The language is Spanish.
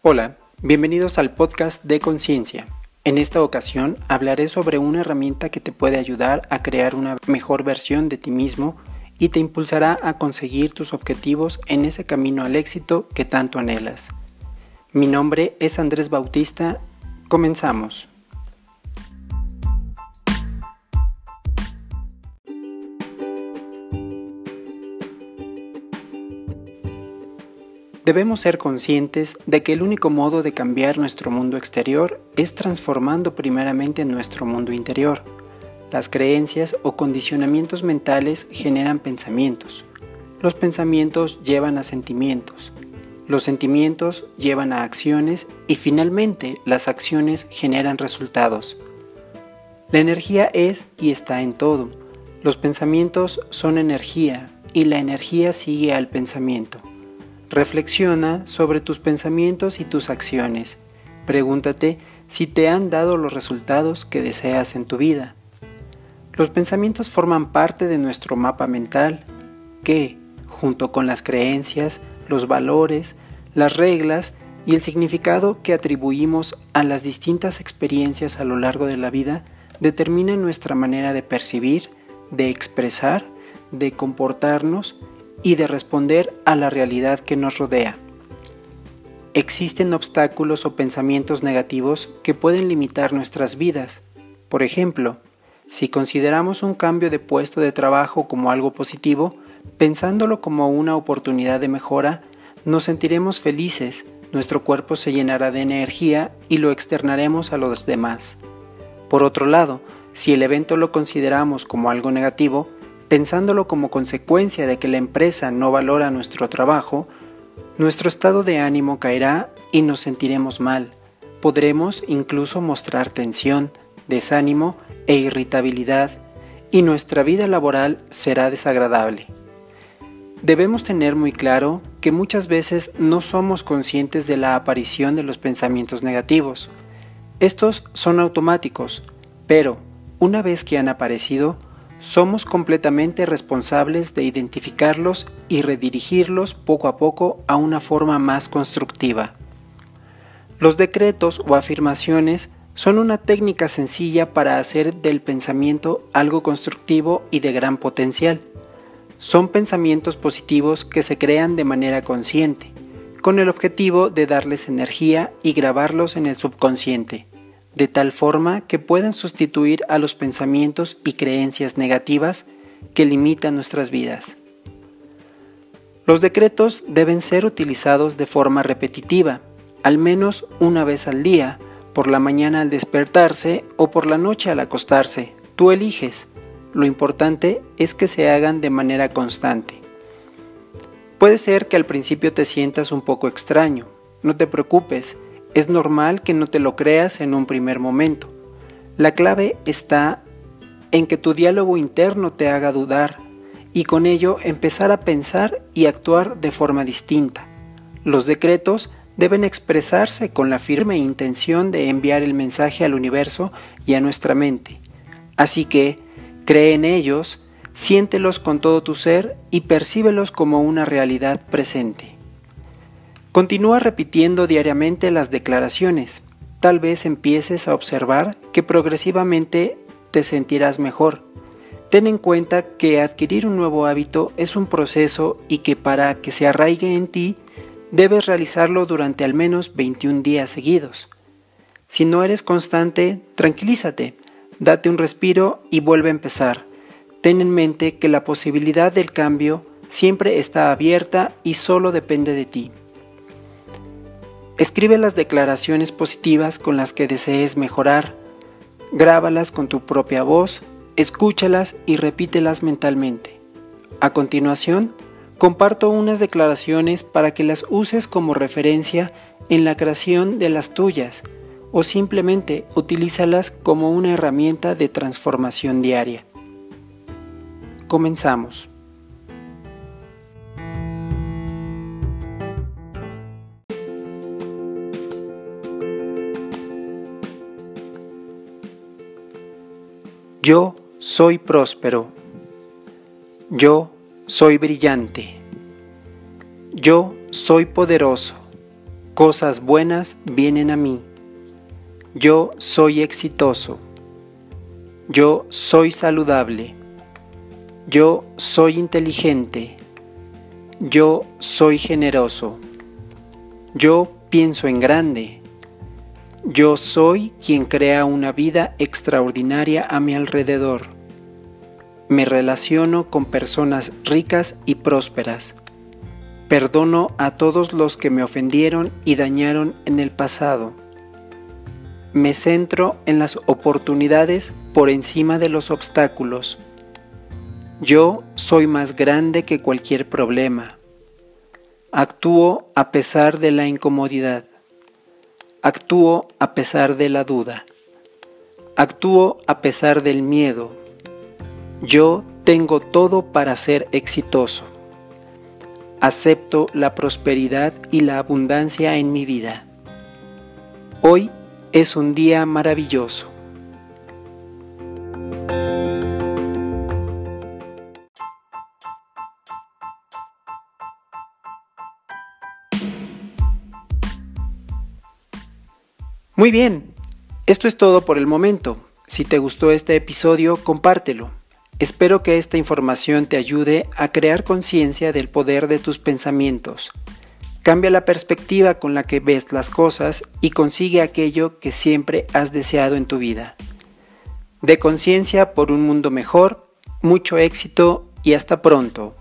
Hola, bienvenidos al podcast de Conciencia. En esta ocasión hablaré sobre una herramienta que te puede ayudar a crear una mejor versión de ti mismo y te impulsará a conseguir tus objetivos en ese camino al éxito que tanto anhelas. Mi nombre es Andrés Bautista. Comenzamos. Debemos ser conscientes de que el único modo de cambiar nuestro mundo exterior es transformando primeramente nuestro mundo interior. Las creencias o condicionamientos mentales generan pensamientos. Los pensamientos llevan a sentimientos. Los sentimientos llevan a acciones y finalmente las acciones generan resultados. La energía es y está en todo. Los pensamientos son energía y la energía sigue al pensamiento. Reflexiona sobre tus pensamientos y tus acciones. Pregúntate si te han dado los resultados que deseas en tu vida. Los pensamientos forman parte de nuestro mapa mental que, junto con las creencias, los valores, las reglas y el significado que atribuimos a las distintas experiencias a lo largo de la vida, determinan nuestra manera de percibir, de expresar, de comportarnos y de responder a la realidad que nos rodea. Existen obstáculos o pensamientos negativos que pueden limitar nuestras vidas. Por ejemplo, si consideramos un cambio de puesto de trabajo como algo positivo, pensándolo como una oportunidad de mejora, nos sentiremos felices, nuestro cuerpo se llenará de energía y lo externaremos a los demás. Por otro lado, si el evento lo consideramos como algo negativo, pensándolo como consecuencia de que la empresa no valora nuestro trabajo, nuestro estado de ánimo caerá y nos sentiremos mal. Podremos incluso mostrar tensión, desánimo e irritabilidad y nuestra vida laboral será desagradable. Debemos tener muy claro que muchas veces no somos conscientes de la aparición de los pensamientos negativos. Estos son automáticos, pero una vez que han aparecido, somos completamente responsables de identificarlos y redirigirlos poco a poco a una forma más constructiva. Los decretos o afirmaciones son una técnica sencilla para hacer del pensamiento algo constructivo y de gran potencial. Son pensamientos positivos que se crean de manera consciente, con el objetivo de darles energía y grabarlos en el subconsciente de tal forma que puedan sustituir a los pensamientos y creencias negativas que limitan nuestras vidas. Los decretos deben ser utilizados de forma repetitiva, al menos una vez al día, por la mañana al despertarse o por la noche al acostarse. Tú eliges. Lo importante es que se hagan de manera constante. Puede ser que al principio te sientas un poco extraño. No te preocupes, es normal que no te lo creas en un primer momento. La clave está en que tu diálogo interno te haga dudar y con ello empezar a pensar y actuar de forma distinta. Los decretos deben expresarse con la firme intención de enviar el mensaje al universo y a nuestra mente. Así que, cree en ellos, siéntelos con todo tu ser y percíbelos como una realidad presente. Continúa repitiendo diariamente las declaraciones. Tal vez empieces a observar que progresivamente te sentirás mejor. Ten en cuenta que adquirir un nuevo hábito es un proceso y que para que se arraigue en ti debes realizarlo durante al menos 21 días seguidos. Si no eres constante, tranquilízate, date un respiro y vuelve a empezar. Ten en mente que la posibilidad del cambio siempre está abierta y solo depende de ti. Escribe las declaraciones positivas con las que desees mejorar, grábalas con tu propia voz, escúchalas y repítelas mentalmente. A continuación, comparto unas declaraciones para que las uses como referencia en la creación de las tuyas o simplemente utilízalas como una herramienta de transformación diaria. Comenzamos. Yo soy próspero. Yo soy brillante. Yo soy poderoso. Cosas buenas vienen a mí. Yo soy exitoso. Yo soy saludable. Yo soy inteligente. Yo soy generoso. Yo pienso en grande. Yo soy quien crea una vida extraordinaria a mi alrededor. Me relaciono con personas ricas y prósperas. Perdono a todos los que me ofendieron y dañaron en el pasado. Me centro en las oportunidades por encima de los obstáculos. Yo soy más grande que cualquier problema. Actúo a pesar de la incomodidad. Actúo a pesar de la duda. Actúo a pesar del miedo. Yo tengo todo para ser exitoso. Acepto la prosperidad y la abundancia en mi vida. Hoy es un día maravilloso. Muy bien, esto es todo por el momento. Si te gustó este episodio, compártelo. Espero que esta información te ayude a crear conciencia del poder de tus pensamientos. Cambia la perspectiva con la que ves las cosas y consigue aquello que siempre has deseado en tu vida. De conciencia por un mundo mejor, mucho éxito y hasta pronto.